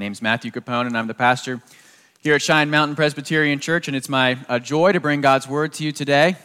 name's Matthew Capone, and I'm the pastor here at Cheyenne Mountain Presbyterian Church, and it's my uh, joy to bring God's Word to you today.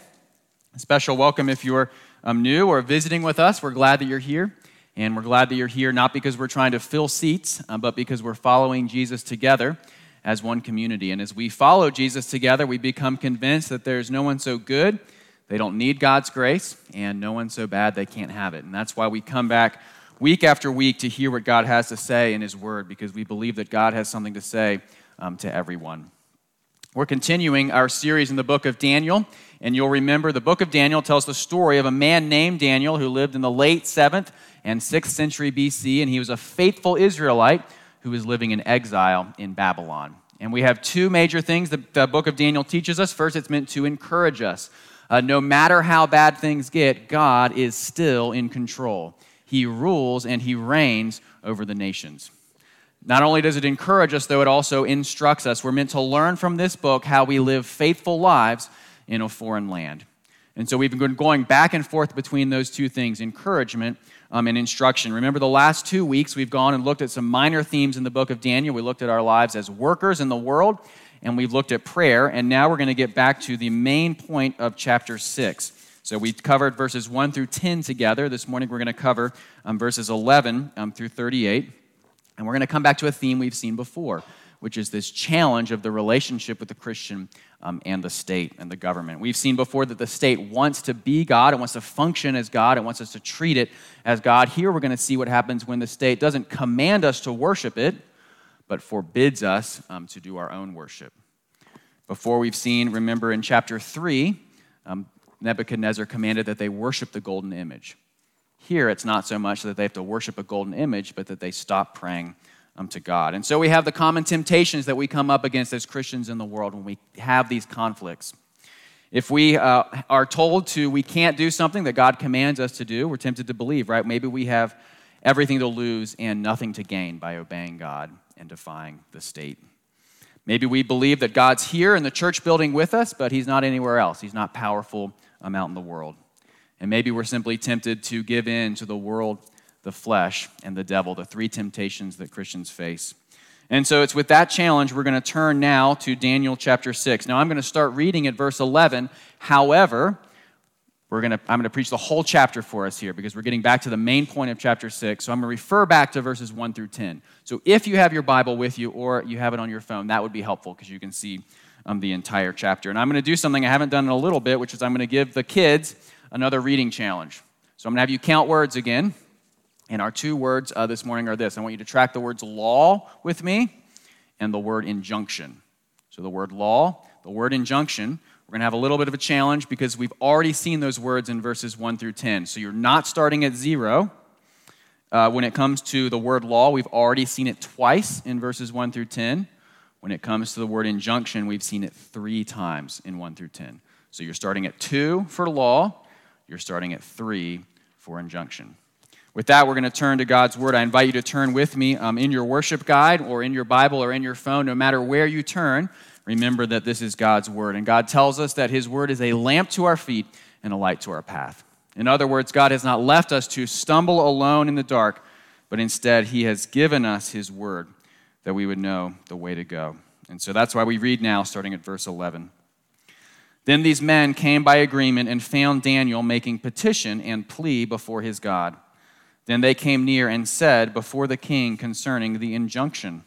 A special welcome if you're um, new or visiting with us. We're glad that you're here, and we're glad that you're here not because we're trying to fill seats, uh, but because we're following Jesus together as one community. And as we follow Jesus together, we become convinced that there's no one so good they don't need God's grace, and no one so bad they can't have it. And that's why we come back week after week to hear what God has to say in His Word, because we believe that God has something to say um, to everyone. We're continuing our series in the book of Daniel, and you'll remember the book of Daniel tells the story of a man named Daniel who lived in the late 7th and 6th century BC, and he was a faithful Israelite who was living in exile in Babylon. And we have two major things that the book of Daniel teaches us. First, it's meant to encourage us. Uh, no matter how bad things get, God is still in control. He rules and he reigns over the nations. Not only does it encourage us, though, it also instructs us. We're meant to learn from this book how we live faithful lives in a foreign land. And so we've been going back and forth between those two things encouragement um, and instruction. Remember, the last two weeks we've gone and looked at some minor themes in the book of Daniel. We looked at our lives as workers in the world, and we've looked at prayer. And now we're going to get back to the main point of chapter 6. So we covered verses 1 through 10 together. This morning we're going to cover um, verses 11 um, through 38. And we're going to come back to a theme we've seen before, which is this challenge of the relationship with the Christian um, and the state and the government. We've seen before that the state wants to be God, it wants to function as God, it wants us to treat it as God. Here we're going to see what happens when the state doesn't command us to worship it, but forbids us um, to do our own worship. Before we've seen, remember in chapter 3, um, Nebuchadnezzar commanded that they worship the golden image. Here, it's not so much that they have to worship a golden image, but that they stop praying um, to God. And so we have the common temptations that we come up against as Christians in the world when we have these conflicts. If we uh, are told to, we can't do something that God commands us to do, we're tempted to believe, right? Maybe we have everything to lose and nothing to gain by obeying God and defying the state. Maybe we believe that God's here in the church building with us, but He's not anywhere else. He's not powerful um, out in the world. And maybe we're simply tempted to give in to the world, the flesh, and the devil, the three temptations that Christians face. And so it's with that challenge we're going to turn now to Daniel chapter 6. Now I'm going to start reading at verse 11. However, we're to, I'm going to preach the whole chapter for us here because we're getting back to the main point of chapter 6. So I'm going to refer back to verses 1 through 10. So if you have your Bible with you or you have it on your phone, that would be helpful because you can see um, the entire chapter. And I'm going to do something I haven't done in a little bit, which is I'm going to give the kids another reading challenge. So I'm going to have you count words again. And our two words uh, this morning are this I want you to track the words law with me and the word injunction. So the word law, the word injunction. We're going to have a little bit of a challenge because we've already seen those words in verses 1 through 10. So you're not starting at zero. Uh, when it comes to the word law, we've already seen it twice in verses 1 through 10. When it comes to the word injunction, we've seen it three times in 1 through 10. So you're starting at 2 for law, you're starting at 3 for injunction. With that, we're going to turn to God's Word. I invite you to turn with me um, in your worship guide or in your Bible or in your phone, no matter where you turn. Remember that this is God's Word. And God tells us that His Word is a lamp to our feet and a light to our path. In other words, God has not left us to stumble alone in the dark, but instead He has given us His Word that we would know the way to go. And so that's why we read now, starting at verse 11. Then these men came by agreement and found Daniel making petition and plea before his God. Then they came near and said before the king concerning the injunction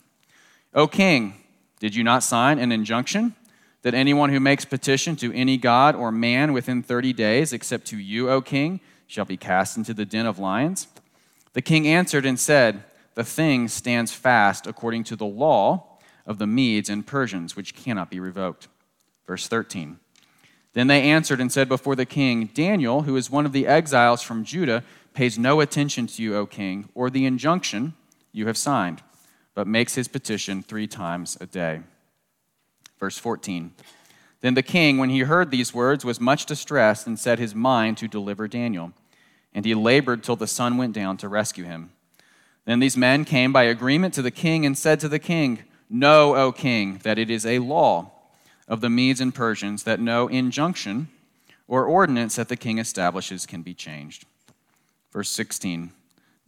O king, did you not sign an injunction that anyone who makes petition to any god or man within 30 days, except to you, O king, shall be cast into the den of lions? The king answered and said, The thing stands fast according to the law of the Medes and Persians, which cannot be revoked. Verse 13. Then they answered and said before the king, Daniel, who is one of the exiles from Judah, pays no attention to you, O king, or the injunction you have signed, but makes his petition three times a day. Verse 14. Then the king, when he heard these words, was much distressed and set his mind to deliver Daniel. And he labored till the sun went down to rescue him. Then these men came by agreement to the king and said to the king, Know, O king, that it is a law of the Medes and Persians that no injunction or ordinance that the king establishes can be changed. Verse 16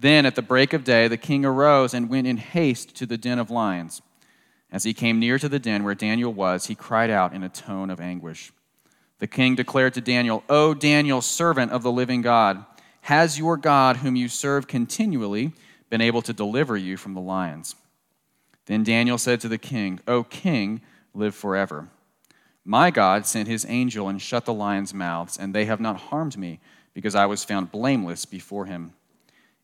Then at the break of day, the king arose and went in haste to the den of lions. As he came near to the den where Daniel was, he cried out in a tone of anguish. The king declared to Daniel, O Daniel, servant of the living God, has your God, whom you serve continually, been able to deliver you from the lions? Then Daniel said to the king, O king, live forever. My God sent his angel and shut the lions' mouths, and they have not harmed me, because I was found blameless before him.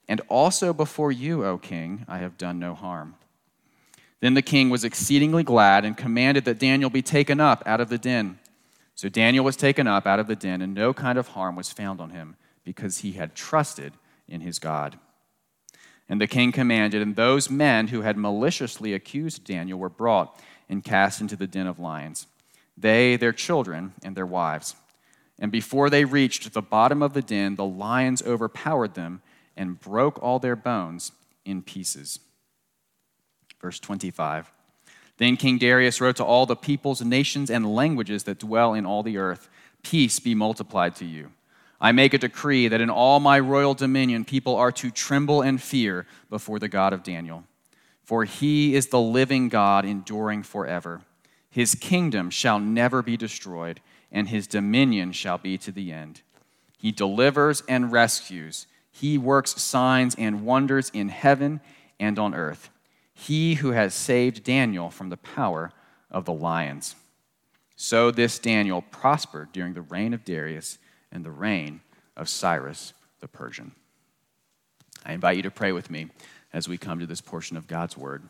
And also before you, O king, I have done no harm. Then the king was exceedingly glad and commanded that Daniel be taken up out of the den. So Daniel was taken up out of the den, and no kind of harm was found on him, because he had trusted in his God. And the king commanded, and those men who had maliciously accused Daniel were brought and cast into the den of lions, they, their children, and their wives. And before they reached the bottom of the den, the lions overpowered them and broke all their bones in pieces. Verse 25. Then King Darius wrote to all the peoples, nations, and languages that dwell in all the earth Peace be multiplied to you. I make a decree that in all my royal dominion people are to tremble and fear before the God of Daniel. For he is the living God, enduring forever. His kingdom shall never be destroyed, and his dominion shall be to the end. He delivers and rescues. He works signs and wonders in heaven and on earth he who has saved Daniel from the power of the lions. So this Daniel prospered during the reign of Darius and the reign of Cyrus the Persian. I invite you to pray with me as we come to this portion of God's word.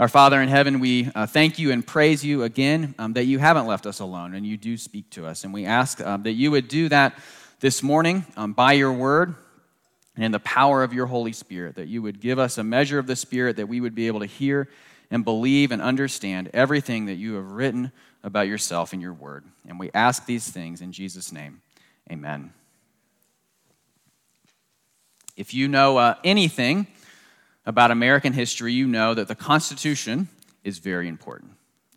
Our Father in heaven, we uh, thank you and praise you again um, that you haven't left us alone and you do speak to us. And we ask uh, that you would do that this morning um, by your word and in the power of your Holy Spirit, that you would give us a measure of the Spirit that we would be able to hear and believe and understand everything that you have written about yourself in your word. And we ask these things in Jesus' name. Amen. If you know uh, anything about American history, you know that the Constitution is very important,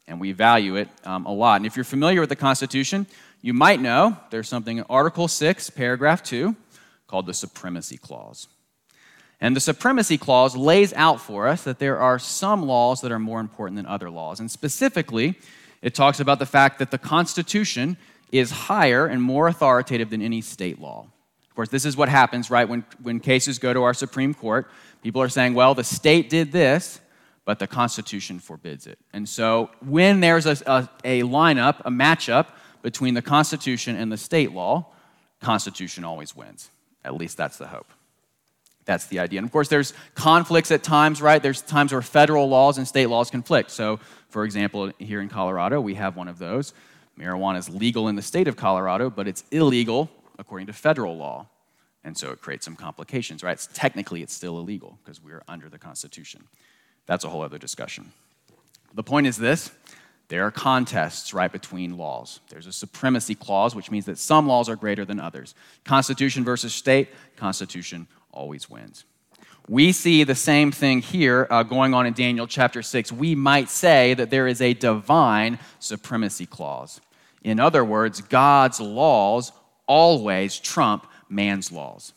and we value it um, a lot. And if you're familiar with the Constitution, you might know there's something in Article 6, paragraph 2 called the Supremacy Clause. And the Supremacy Clause lays out for us that there are some laws that are more important than other laws. And specifically, it talks about the fact that the Constitution is higher and more authoritative than any state law. Of course, this is what happens, right? When, when cases go to our Supreme Court, people are saying, well, the state did this, but the Constitution forbids it. And so when there's a, a, a lineup, a matchup between the Constitution and the state law, Constitution always wins. At least that's the hope. That's the idea. And of course, there's conflicts at times, right? There's times where federal laws and state laws conflict. So, for example, here in Colorado, we have one of those. Marijuana is legal in the state of Colorado, but it's illegal according to federal law. And so it creates some complications, right? It's, technically, it's still illegal because we're under the Constitution. That's a whole other discussion. The point is this there are contests right between laws. There's a supremacy clause, which means that some laws are greater than others. Constitution versus state, Constitution always wins. We see the same thing here uh, going on in Daniel chapter 6. We might say that there is a divine supremacy clause. In other words, God's laws always trump man's laws.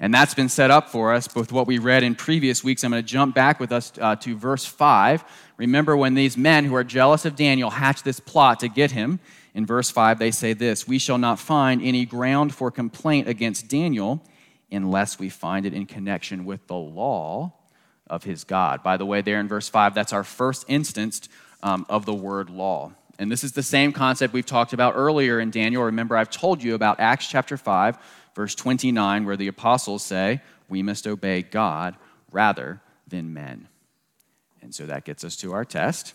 And that's been set up for us with what we read in previous weeks. I'm going to jump back with us uh, to verse 5. Remember when these men who are jealous of Daniel hatch this plot to get him. In verse 5, they say this We shall not find any ground for complaint against Daniel unless we find it in connection with the law of his God. By the way, there in verse 5, that's our first instance um, of the word law. And this is the same concept we've talked about earlier in Daniel. Remember, I've told you about Acts chapter 5 verse 29, where the apostles say, We must obey God rather than men. And so that gets us to our test.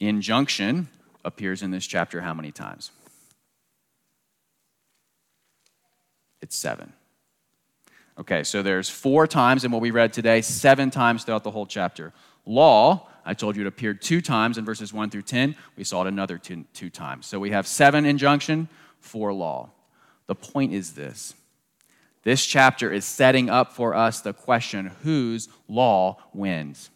Injunction appears in this chapter how many times? It's seven. Okay, so there's four times in what we read today, seven times throughout the whole chapter. Law I told you it appeared two times in verses 1 through 10. We saw it another two, two times. So we have seven injunction, four law. The point is this this chapter is setting up for us the question whose law wins?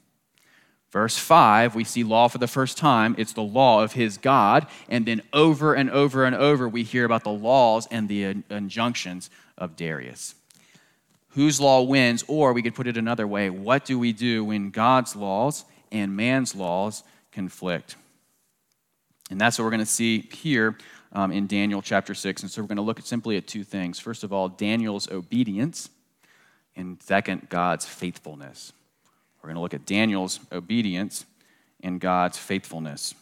Verse 5, we see law for the first time. It's the law of his God. And then over and over and over, we hear about the laws and the injunctions of Darius. Whose law wins? Or we could put it another way what do we do when God's laws and man's laws conflict? And that's what we're going to see here um, in Daniel chapter 6. And so we're going to look at simply at two things. First of all, Daniel's obedience, and second, God's faithfulness. We're going to look at Daniel's obedience and God's faithfulness.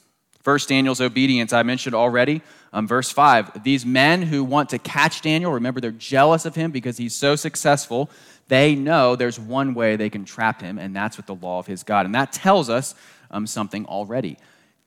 First, Daniel's obedience, I mentioned already. Um, verse 5 These men who want to catch Daniel, remember they're jealous of him because he's so successful. They know there's one way they can trap him, and that's with the law of his God. And that tells us um, something already.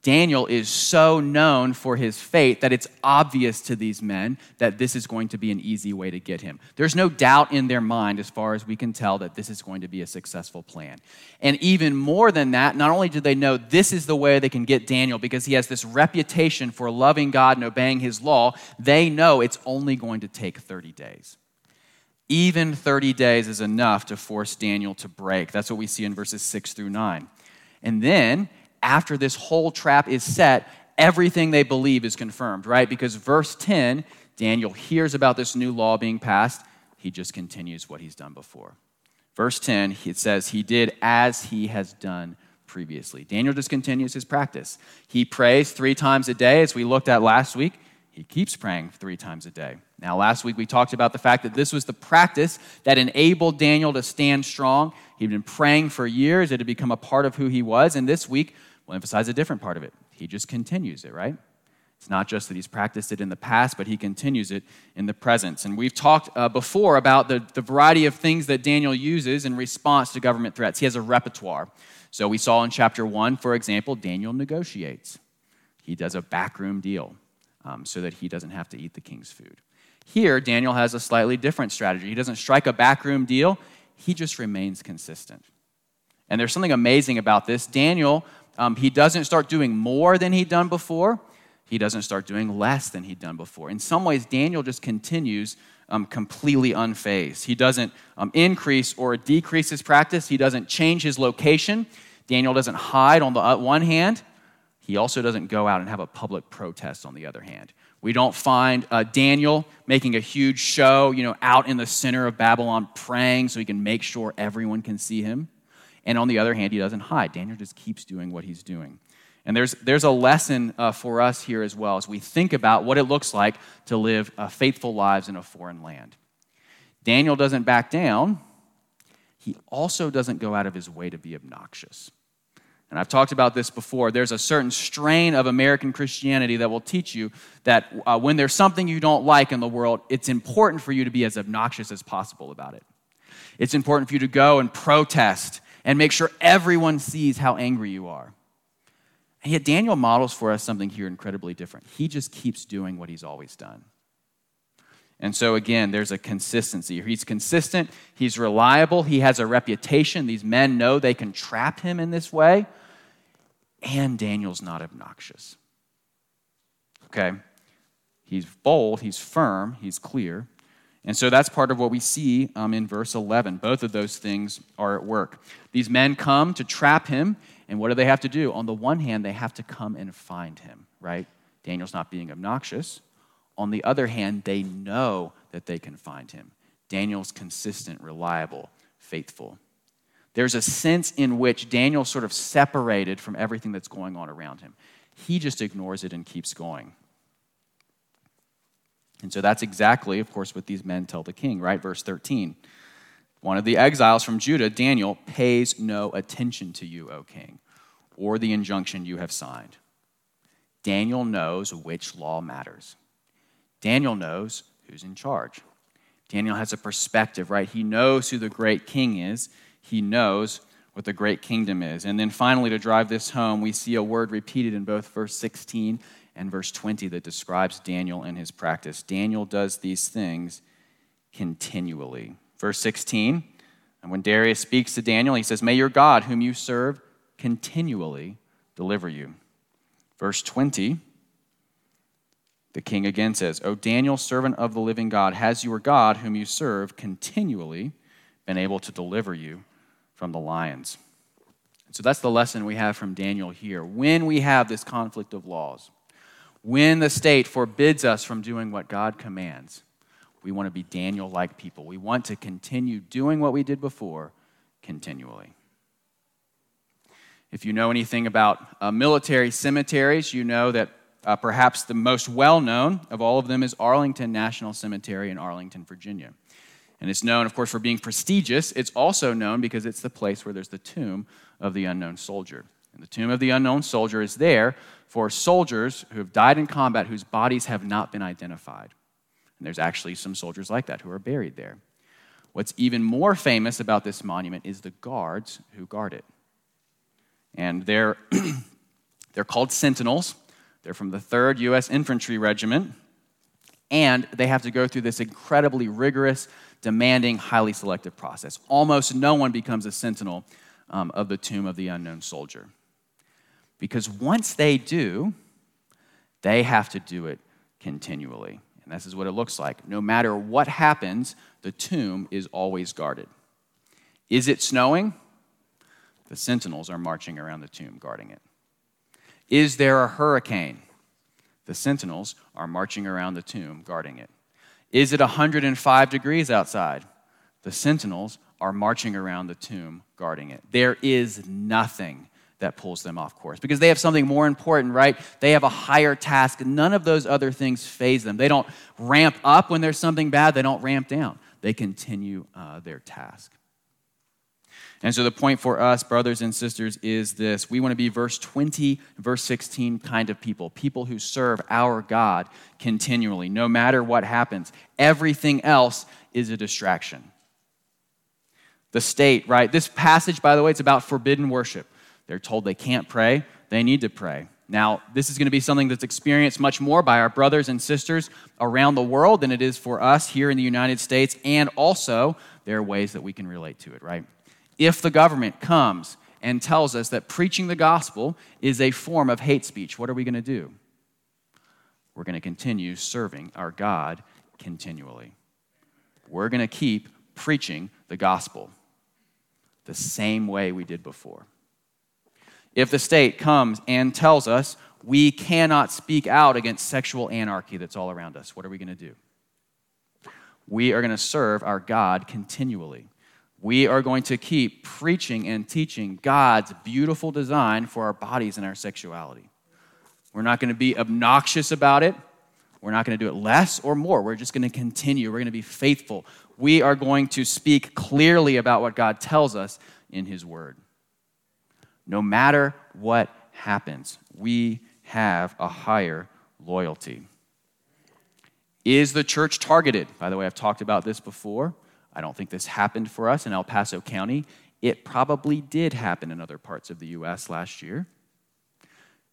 Daniel is so known for his faith that it's obvious to these men that this is going to be an easy way to get him. There's no doubt in their mind, as far as we can tell, that this is going to be a successful plan. And even more than that, not only do they know this is the way they can get Daniel because he has this reputation for loving God and obeying his law, they know it's only going to take 30 days. Even 30 days is enough to force Daniel to break. That's what we see in verses 6 through 9. And then after this whole trap is set, everything they believe is confirmed, right? Because verse 10, Daniel hears about this new law being passed. He just continues what he's done before. Verse 10, it says, He did as he has done previously. Daniel just continues his practice. He prays three times a day, as we looked at last week. He keeps praying three times a day. Now, last week we talked about the fact that this was the practice that enabled Daniel to stand strong. He'd been praying for years, it had become a part of who he was. And this week, We'll emphasize a different part of it. He just continues it, right? It's not just that he's practiced it in the past, but he continues it in the present. And we've talked uh, before about the, the variety of things that Daniel uses in response to government threats. He has a repertoire. So we saw in chapter one, for example, Daniel negotiates. He does a backroom deal um, so that he doesn't have to eat the king's food. Here, Daniel has a slightly different strategy. He doesn't strike a backroom deal, he just remains consistent. And there's something amazing about this. Daniel um, he doesn't start doing more than he'd done before. He doesn't start doing less than he'd done before. In some ways, Daniel just continues um, completely unfazed. He doesn't um, increase or decrease his practice. He doesn't change his location. Daniel doesn't hide on the uh, one hand. He also doesn't go out and have a public protest on the other hand. We don't find uh, Daniel making a huge show, you know, out in the center of Babylon praying so he can make sure everyone can see him. And on the other hand, he doesn't hide. Daniel just keeps doing what he's doing. And there's, there's a lesson uh, for us here as well as we think about what it looks like to live uh, faithful lives in a foreign land. Daniel doesn't back down, he also doesn't go out of his way to be obnoxious. And I've talked about this before. There's a certain strain of American Christianity that will teach you that uh, when there's something you don't like in the world, it's important for you to be as obnoxious as possible about it. It's important for you to go and protest and make sure everyone sees how angry you are. And yet, Daniel models for us something here incredibly different. He just keeps doing what he's always done. And so, again, there's a consistency. He's consistent, he's reliable, he has a reputation. These men know they can trap him in this way. And Daniel's not obnoxious. Okay? He's bold, he's firm, he's clear. And so that's part of what we see um, in verse 11. Both of those things are at work. These men come to trap him, and what do they have to do? On the one hand, they have to come and find him, right? Daniel's not being obnoxious. On the other hand, they know that they can find him. Daniel's consistent, reliable, faithful. There's a sense in which Daniel's sort of separated from everything that's going on around him. He just ignores it and keeps going. And so that's exactly, of course, what these men tell the king, right? Verse 13. One of the exiles from Judah, Daniel, pays no attention to you, O king, or the injunction you have signed. Daniel knows which law matters. Daniel knows who's in charge. Daniel has a perspective, right? He knows who the great king is, he knows what the great kingdom is. And then finally, to drive this home, we see a word repeated in both verse 16 and verse 20 that describes Daniel and his practice. Daniel does these things continually. Verse 16, and when Darius speaks to Daniel, he says, May your God, whom you serve, continually deliver you. Verse 20, the king again says, O Daniel, servant of the living God, has your God, whom you serve, continually been able to deliver you from the lions? So that's the lesson we have from Daniel here. When we have this conflict of laws, when the state forbids us from doing what God commands, we want to be Daniel like people. We want to continue doing what we did before continually. If you know anything about uh, military cemeteries, you know that uh, perhaps the most well known of all of them is Arlington National Cemetery in Arlington, Virginia. And it's known, of course, for being prestigious. It's also known because it's the place where there's the tomb of the unknown soldier. And the tomb of the unknown soldier is there for soldiers who have died in combat whose bodies have not been identified. And there's actually some soldiers like that who are buried there. What's even more famous about this monument is the guards who guard it. And they're, they're called sentinels. They're from the 3rd U.S. Infantry Regiment. And they have to go through this incredibly rigorous demanding, highly selective process. Almost no one becomes a sentinel um, of the tomb of the unknown soldier. Because once they do, they have to do it continually. And this is what it looks like. No matter what happens, the tomb is always guarded. Is it snowing? The sentinels are marching around the tomb guarding it. Is there a hurricane? The sentinels are marching around the tomb guarding it. Is it 105 degrees outside? The sentinels are marching around the tomb guarding it. There is nothing that pulls them off course because they have something more important, right? They have a higher task. None of those other things faze them. They don't ramp up when there's something bad, they don't ramp down. They continue uh, their task. And so the point for us, brothers and sisters, is this. We want to be verse 20, verse 16 kind of people, people who serve our God continually, no matter what happens. Everything else is a distraction. The state, right? This passage, by the way, it's about forbidden worship. They're told they can't pray, they need to pray. Now, this is going to be something that's experienced much more by our brothers and sisters around the world than it is for us here in the United States, and also there are ways that we can relate to it, right? if the government comes and tells us that preaching the gospel is a form of hate speech, what are we going to do? We're going to continue serving our God continually. We're going to keep preaching the gospel the same way we did before. If the state comes and tells us we cannot speak out against sexual anarchy that's all around us, what are we going to do? We are going to serve our God continually we are going to keep preaching and teaching God's beautiful design for our bodies and our sexuality. We're not going to be obnoxious about it. We're not going to do it less or more. We're just going to continue. We're going to be faithful. We are going to speak clearly about what God tells us in His Word. No matter what happens, we have a higher loyalty. Is the church targeted? By the way, I've talked about this before. I don't think this happened for us in El Paso County. It probably did happen in other parts of the U.S. last year.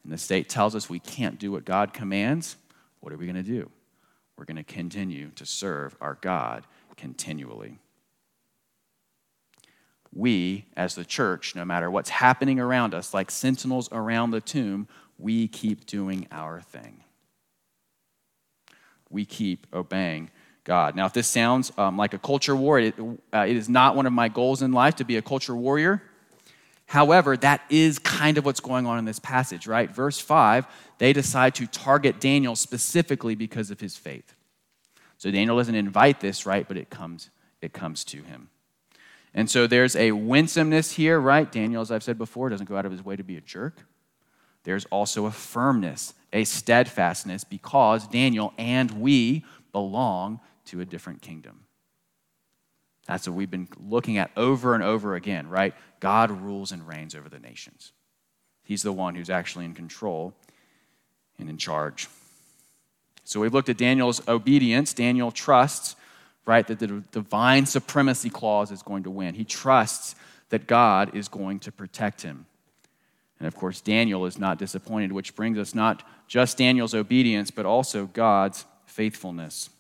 And the state tells us we can't do what God commands. What are we going to do? We're going to continue to serve our God continually. We, as the church, no matter what's happening around us, like sentinels around the tomb, we keep doing our thing. We keep obeying God. Now, if this sounds um, like a culture war, it, uh, it is not one of my goals in life to be a culture warrior. However, that is kind of what's going on in this passage, right? Verse 5, they decide to target Daniel specifically because of his faith. So Daniel doesn't invite this, right? But it comes, it comes to him. And so there's a winsomeness here, right? Daniel, as I've said before, doesn't go out of his way to be a jerk. There's also a firmness, a steadfastness, because Daniel and we belong to a different kingdom. That's what we've been looking at over and over again, right? God rules and reigns over the nations. He's the one who's actually in control and in charge. So we've looked at Daniel's obedience. Daniel trusts, right, that the divine supremacy clause is going to win. He trusts that God is going to protect him. And of course, Daniel is not disappointed, which brings us not just Daniel's obedience, but also God's faithfulness.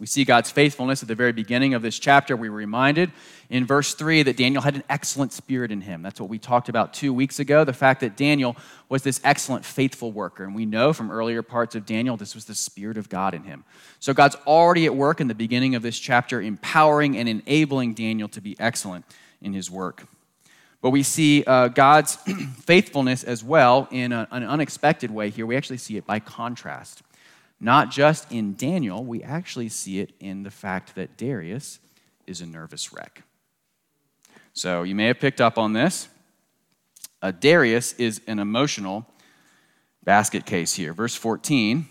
We see God's faithfulness at the very beginning of this chapter. We were reminded in verse 3 that Daniel had an excellent spirit in him. That's what we talked about two weeks ago the fact that Daniel was this excellent, faithful worker. And we know from earlier parts of Daniel this was the Spirit of God in him. So God's already at work in the beginning of this chapter, empowering and enabling Daniel to be excellent in his work. But we see uh, God's faithfulness as well in a, an unexpected way here. We actually see it by contrast. Not just in Daniel, we actually see it in the fact that Darius is a nervous wreck. So you may have picked up on this. Uh, Darius is an emotional basket case here. Verse 14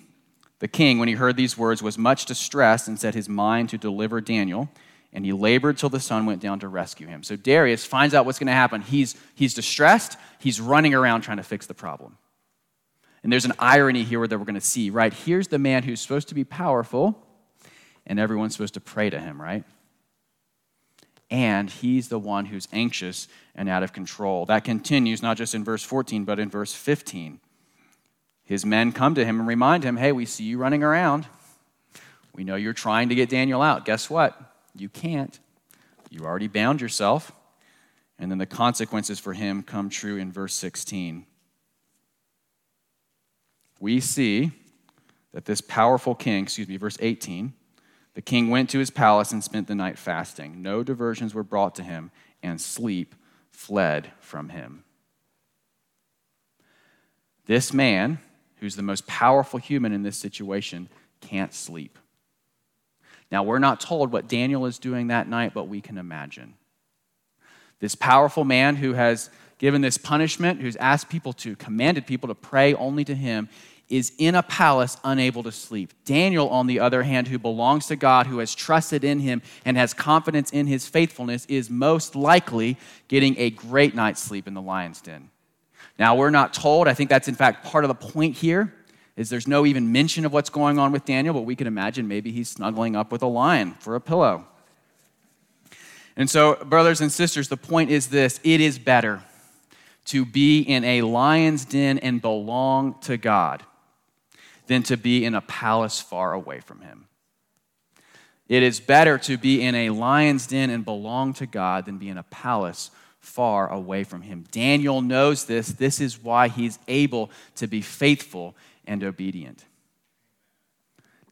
The king, when he heard these words, was much distressed and set his mind to deliver Daniel, and he labored till the sun went down to rescue him. So Darius finds out what's going to happen. He's, he's distressed, he's running around trying to fix the problem. And there's an irony here that we're going to see, right? Here's the man who's supposed to be powerful, and everyone's supposed to pray to him, right? And he's the one who's anxious and out of control. That continues not just in verse 14, but in verse 15. His men come to him and remind him, hey, we see you running around. We know you're trying to get Daniel out. Guess what? You can't. You already bound yourself. And then the consequences for him come true in verse 16 we see that this powerful king, excuse me, verse 18, the king went to his palace and spent the night fasting. No diversions were brought to him, and sleep fled from him. This man, who's the most powerful human in this situation, can't sleep. Now, we're not told what Daniel is doing that night, but we can imagine. This powerful man who has given this punishment, who's asked people to, commanded people to pray only to him, is in a palace unable to sleep. Daniel, on the other hand, who belongs to God, who has trusted in him and has confidence in his faithfulness, is most likely getting a great night's sleep in the lion's den. Now, we're not told. I think that's in fact part of the point here. Is there's no even mention of what's going on with Daniel, but we can imagine maybe he's snuggling up with a lion for a pillow. And so, brothers and sisters, the point is this it is better to be in a lion's den and belong to God than to be in a palace far away from him. It is better to be in a lion's den and belong to God than be in a palace far away from him. Daniel knows this. This is why he's able to be faithful and obedient.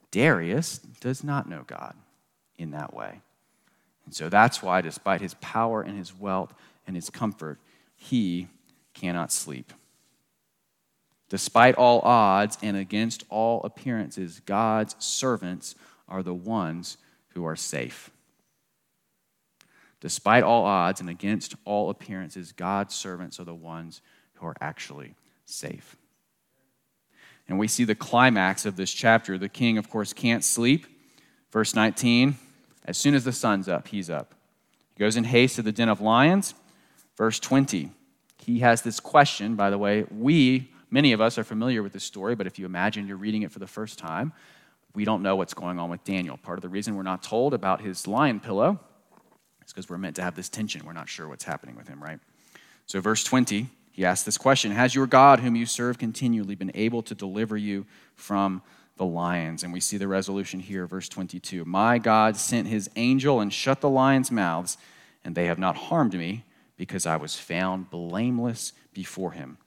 Darius does not know God in that way. And so that's why, despite his power and his wealth and his comfort, he cannot sleep. Despite all odds and against all appearances, God's servants are the ones who are safe. Despite all odds and against all appearances, God's servants are the ones who are actually safe. And we see the climax of this chapter. The king, of course, can't sleep. Verse 19 As soon as the sun's up, he's up. He goes in haste to the den of lions. Verse 20 He has this question, by the way. We Many of us are familiar with this story, but if you imagine you're reading it for the first time, we don't know what's going on with Daniel. Part of the reason we're not told about his lion pillow is because we're meant to have this tension. We're not sure what's happening with him, right? So, verse 20, he asks this question Has your God, whom you serve continually, been able to deliver you from the lions? And we see the resolution here, verse 22. My God sent his angel and shut the lions' mouths, and they have not harmed me because I was found blameless before him.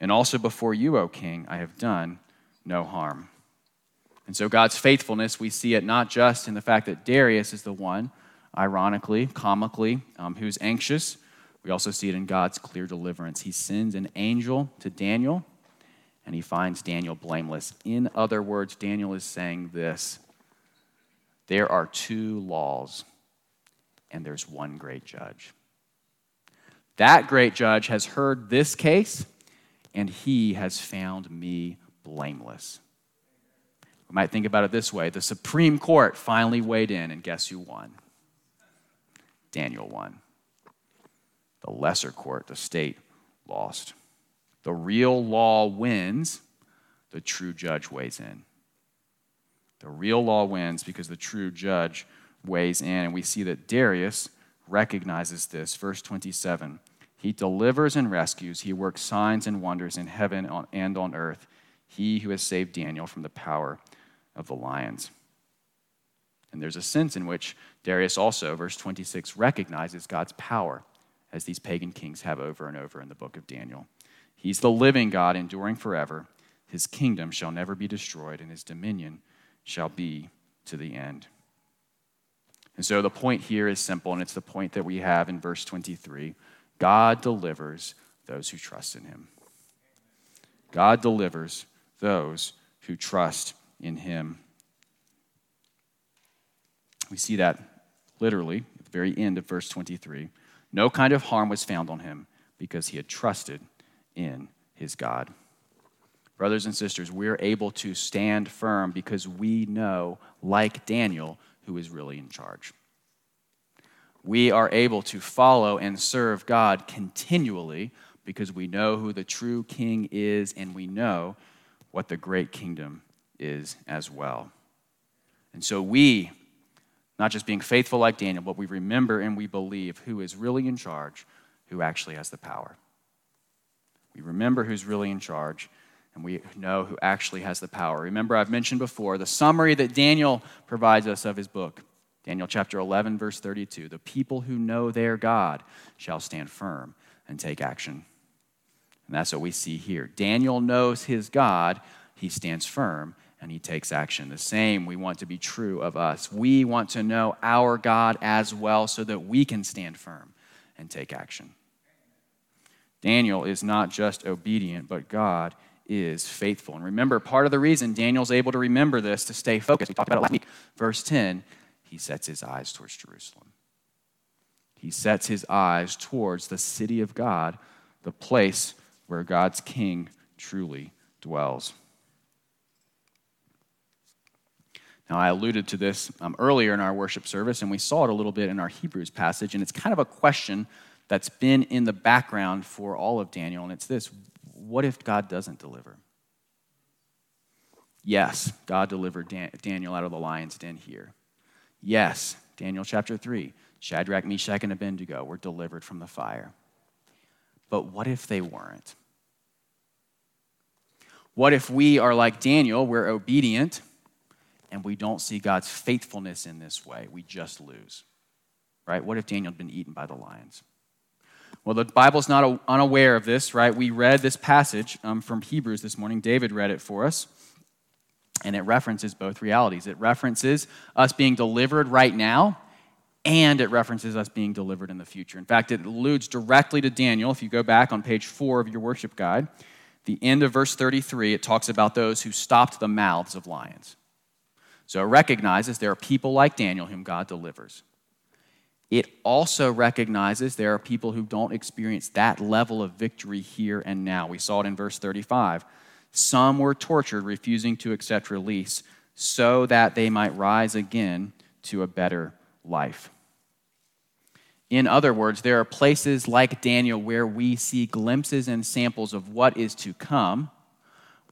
And also before you, O king, I have done no harm. And so God's faithfulness, we see it not just in the fact that Darius is the one, ironically, comically, um, who's anxious. We also see it in God's clear deliverance. He sends an angel to Daniel, and he finds Daniel blameless. In other words, Daniel is saying this there are two laws, and there's one great judge. That great judge has heard this case and he has found me blameless. We might think about it this way the Supreme Court finally weighed in, and guess who won? Daniel won. The lesser court, the state, lost. The real law wins, the true judge weighs in. The real law wins because the true judge weighs in. And we see that Darius recognizes this. Verse 27 he delivers and rescues. He works signs and wonders in heaven and on earth. He who has saved Daniel from the power of the lions. And there's a sense in which Darius also, verse 26, recognizes God's power as these pagan kings have over and over in the book of Daniel. He's the living God, enduring forever. His kingdom shall never be destroyed, and his dominion shall be to the end. And so the point here is simple, and it's the point that we have in verse 23 God delivers those who trust in him. God delivers those who trust in him. We see that literally at the very end of verse 23. No kind of harm was found on him because he had trusted in his God. Brothers and sisters, we're able to stand firm because we know, like Daniel, who is really in charge. We are able to follow and serve God continually because we know who the true king is and we know what the great kingdom is as well. And so we not just being faithful like Daniel, but we remember and we believe who is really in charge, who actually has the power. We remember who's really in charge, and we know who actually has the power. Remember, I've mentioned before the summary that Daniel provides us of his book. Daniel chapter 11, verse 32. The people who know their God shall stand firm and take action. And that's what we see here. Daniel knows his God, he stands firm, and he takes action. The same we want to be true of us. We want to know our God as well so that we can stand firm and take action. Daniel is not just obedient, but God is faithful. And remember, part of the reason Daniel's able to remember this, to stay focused, we talked about it last week, verse 10, he sets his eyes towards Jerusalem. He sets his eyes towards the city of God, the place where God's king truly dwells. Now, I alluded to this um, earlier in our worship service, and we saw it a little bit in our Hebrews passage, and it's kind of a question that's been in the background for all of Daniel, and it's this what if God doesn't deliver? Yes, God delivered Dan- Daniel out of the lion's den here. Yes, Daniel chapter 3, Shadrach, Meshach, and Abednego were delivered from the fire. But what if they weren't? What if we are like Daniel, we're obedient, and we don't see God's faithfulness in this way. We just lose. Right? What if Daniel had been eaten by the lions? Well, the Bible's not unaware of this, right? We read this passage um, from Hebrews this morning. David read it for us. And it references both realities. It references us being delivered right now, and it references us being delivered in the future. In fact, it alludes directly to Daniel. If you go back on page four of your worship guide, the end of verse 33, it talks about those who stopped the mouths of lions. So it recognizes there are people like Daniel whom God delivers. It also recognizes there are people who don't experience that level of victory here and now. We saw it in verse 35. Some were tortured, refusing to accept release, so that they might rise again to a better life. In other words, there are places like Daniel where we see glimpses and samples of what is to come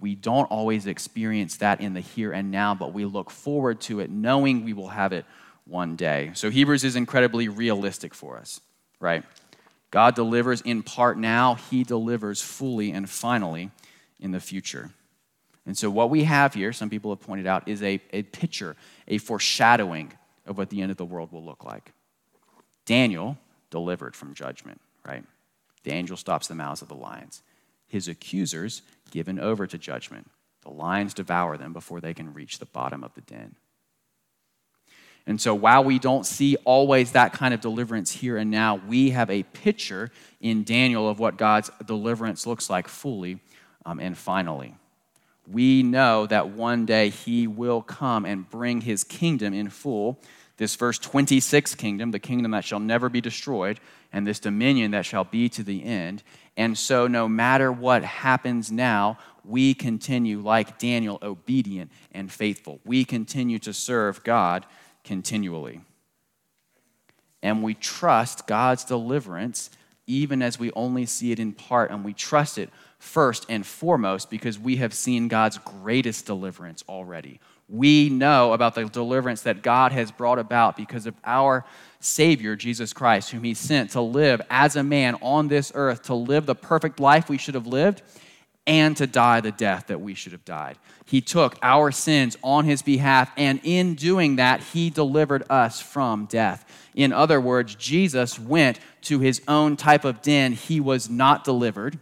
we don't always experience that in the here and now, but we look forward to it knowing we will have it one day. So Hebrews is incredibly realistic for us, right? God delivers in part now, He delivers fully and finally in the future. And so, what we have here, some people have pointed out, is a, a picture, a foreshadowing of what the end of the world will look like. Daniel delivered from judgment, right? The angel stops the mouths of the lions his accusers given over to judgment. The lions devour them before they can reach the bottom of the den. And so, while we don't see always that kind of deliverance here and now, we have a picture in Daniel of what God's deliverance looks like fully um, and finally. We know that one day he will come and bring his kingdom in full. This verse 26 kingdom, the kingdom that shall never be destroyed, and this dominion that shall be to the end. And so, no matter what happens now, we continue, like Daniel, obedient and faithful. We continue to serve God continually. And we trust God's deliverance even as we only see it in part, and we trust it first and foremost because we have seen God's greatest deliverance already. We know about the deliverance that God has brought about because of our Savior, Jesus Christ, whom He sent to live as a man on this earth, to live the perfect life we should have lived, and to die the death that we should have died. He took our sins on his behalf, and in doing that, he delivered us from death. In other words, Jesus went to his own type of den he was not delivered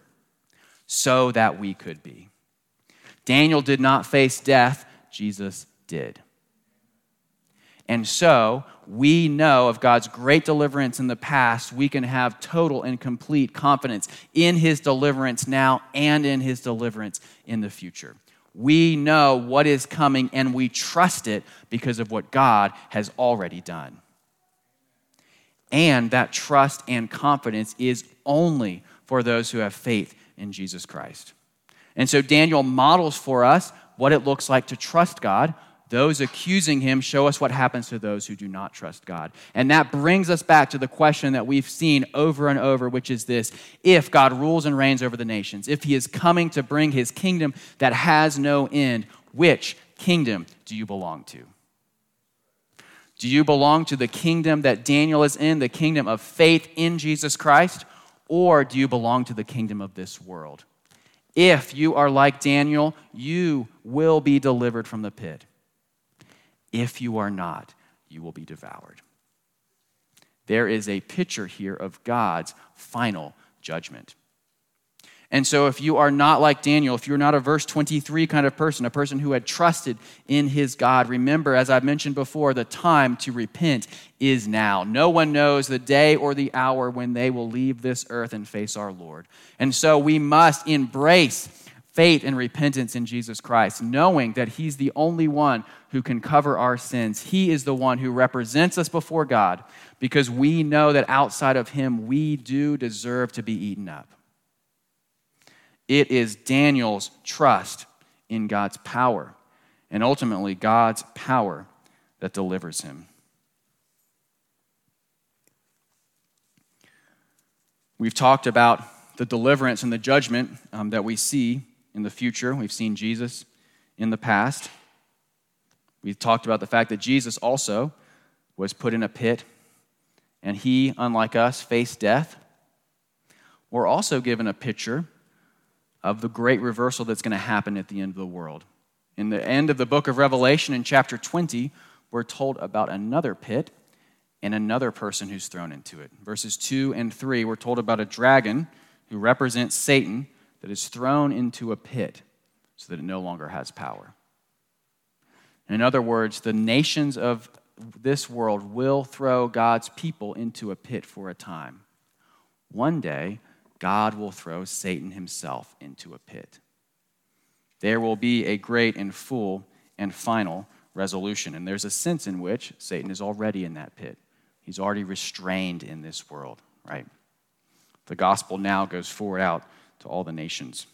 so that we could be. Daniel did not face death, Jesus did. And so, we know of God's great deliverance in the past, we can have total and complete confidence in his deliverance now and in his deliverance in the future. We know what is coming and we trust it because of what God has already done. And that trust and confidence is only for those who have faith in Jesus Christ. And so Daniel models for us what it looks like to trust God. Those accusing him show us what happens to those who do not trust God. And that brings us back to the question that we've seen over and over, which is this if God rules and reigns over the nations, if he is coming to bring his kingdom that has no end, which kingdom do you belong to? Do you belong to the kingdom that Daniel is in, the kingdom of faith in Jesus Christ? Or do you belong to the kingdom of this world? If you are like Daniel, you will be delivered from the pit. If you are not, you will be devoured. There is a picture here of God's final judgment. And so, if you are not like Daniel, if you're not a verse 23 kind of person, a person who had trusted in his God, remember, as I've mentioned before, the time to repent is now. No one knows the day or the hour when they will leave this earth and face our Lord. And so, we must embrace faith and repentance in Jesus Christ, knowing that He's the only one who can cover our sins. He is the one who represents us before God because we know that outside of Him, we do deserve to be eaten up. It is Daniel's trust in God's power and ultimately God's power that delivers him. We've talked about the deliverance and the judgment um, that we see in the future. We've seen Jesus in the past. We've talked about the fact that Jesus also was put in a pit and he, unlike us, faced death. We're also given a picture of the great reversal that's going to happen at the end of the world. In the end of the book of Revelation, in chapter 20, we're told about another pit and another person who's thrown into it. Verses 2 and 3, we're told about a dragon who represents Satan that is thrown into a pit so that it no longer has power. In other words, the nations of this world will throw God's people into a pit for a time. One day, God will throw Satan himself into a pit. There will be a great and full and final resolution. And there's a sense in which Satan is already in that pit. He's already restrained in this world, right? The gospel now goes forward out to all the nations.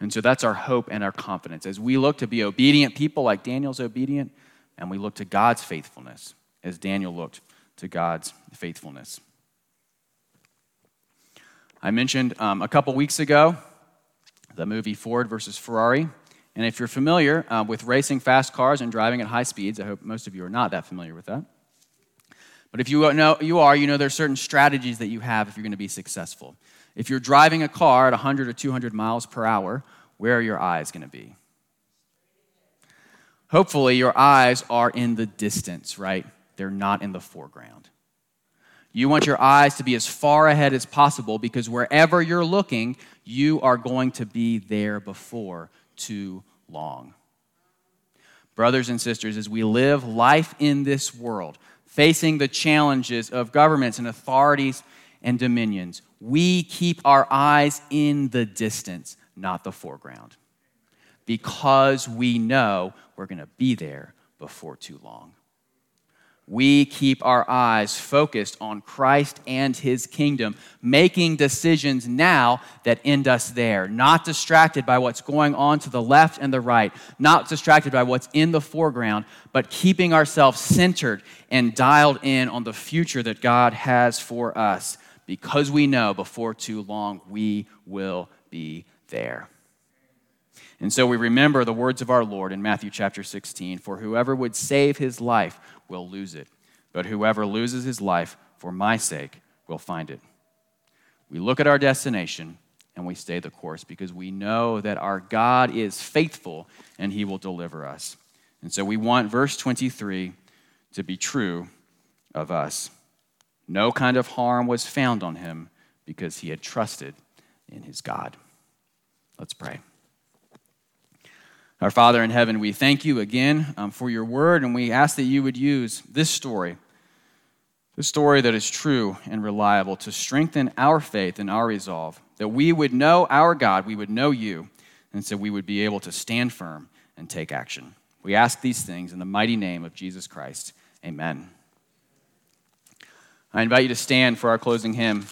And so that's our hope and our confidence. As we look to be obedient people like Daniel's obedient, and we look to God's faithfulness as Daniel looked to God's faithfulness. I mentioned um, a couple weeks ago the movie Ford versus Ferrari. And if you're familiar uh, with racing fast cars and driving at high speeds, I hope most of you are not that familiar with that. But if you know you are, you know there are certain strategies that you have if you're going to be successful. If you're driving a car at 100 or 200 miles per hour, where are your eyes going to be? Hopefully, your eyes are in the distance, right? They're not in the foreground. You want your eyes to be as far ahead as possible because wherever you're looking, you are going to be there before too long. Brothers and sisters, as we live life in this world, facing the challenges of governments and authorities and dominions, we keep our eyes in the distance, not the foreground, because we know we're going to be there before too long. We keep our eyes focused on Christ and his kingdom, making decisions now that end us there, not distracted by what's going on to the left and the right, not distracted by what's in the foreground, but keeping ourselves centered and dialed in on the future that God has for us, because we know before too long we will be there. And so we remember the words of our Lord in Matthew chapter 16 For whoever would save his life will lose it, but whoever loses his life for my sake will find it. We look at our destination and we stay the course because we know that our God is faithful and he will deliver us. And so we want verse 23 to be true of us. No kind of harm was found on him because he had trusted in his God. Let's pray. Our Father in heaven, we thank you again um, for your word, and we ask that you would use this story, this story that is true and reliable, to strengthen our faith and our resolve, that we would know our God, we would know you, and so we would be able to stand firm and take action. We ask these things in the mighty name of Jesus Christ. Amen. I invite you to stand for our closing hymn.